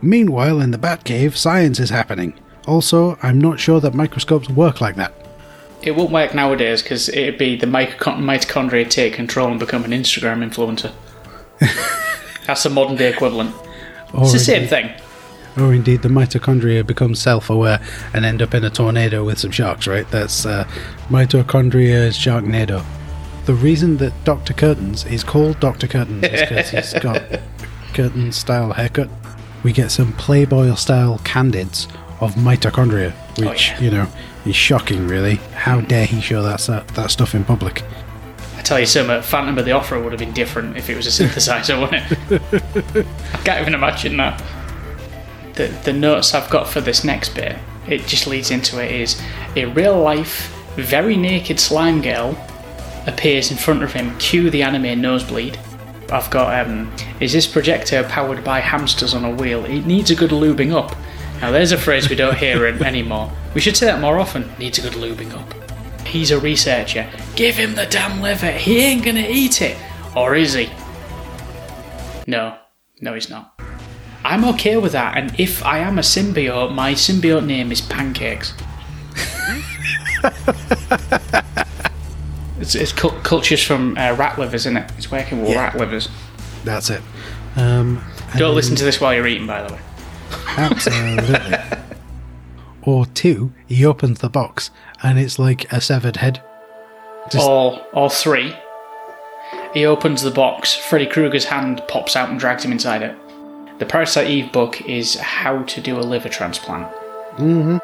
Meanwhile, in the Batcave, science is happening. Also, I'm not sure that microscopes work like that. It won't work nowadays because it'd be the mitochondria take control and become an Instagram influencer. That's the modern day equivalent. Or It's the same thing. Or indeed, the mitochondria become self-aware and end up in a tornado with some sharks. Right? That's uh, mitochondria sharknado. The reason that Dr. Curtains is called Dr. Curtains is because he's got curtain style haircut. We get some Playboy style candids of mitochondria, oh, which yeah. you know is shocking. Really, how dare he show that that, that stuff in public? I tell you something, Phantom of the Opera would have been different if it was a synthesizer, wouldn't it? I can't even imagine that. The, the notes I've got for this next bit, it just leads into it, is a real life, very naked slime girl appears in front of him, cue the anime nosebleed. I've got, um, is this projector powered by hamsters on a wheel? It needs a good lubing up. Now there's a phrase we don't hear an- anymore. We should say that more often. Needs a good lubing up. He's a researcher. Give him the damn liver. He ain't gonna eat it. Or is he? No. No, he's not. I'm okay with that, and if I am a symbiote, my symbiote name is Pancakes. it's it's cul- cultures from uh, rat livers, isn't it? It's working with Yeah. rat livers. That's it. Um, Don't listen to this while you're eating, by the way. Absolutely. or two, he opens the box and it's like a severed head. Just- all all three. He opens the box. Freddy Krueger's hand pops out and drags him inside it. The Parasite Eve book is how to do a liver transplant. hmm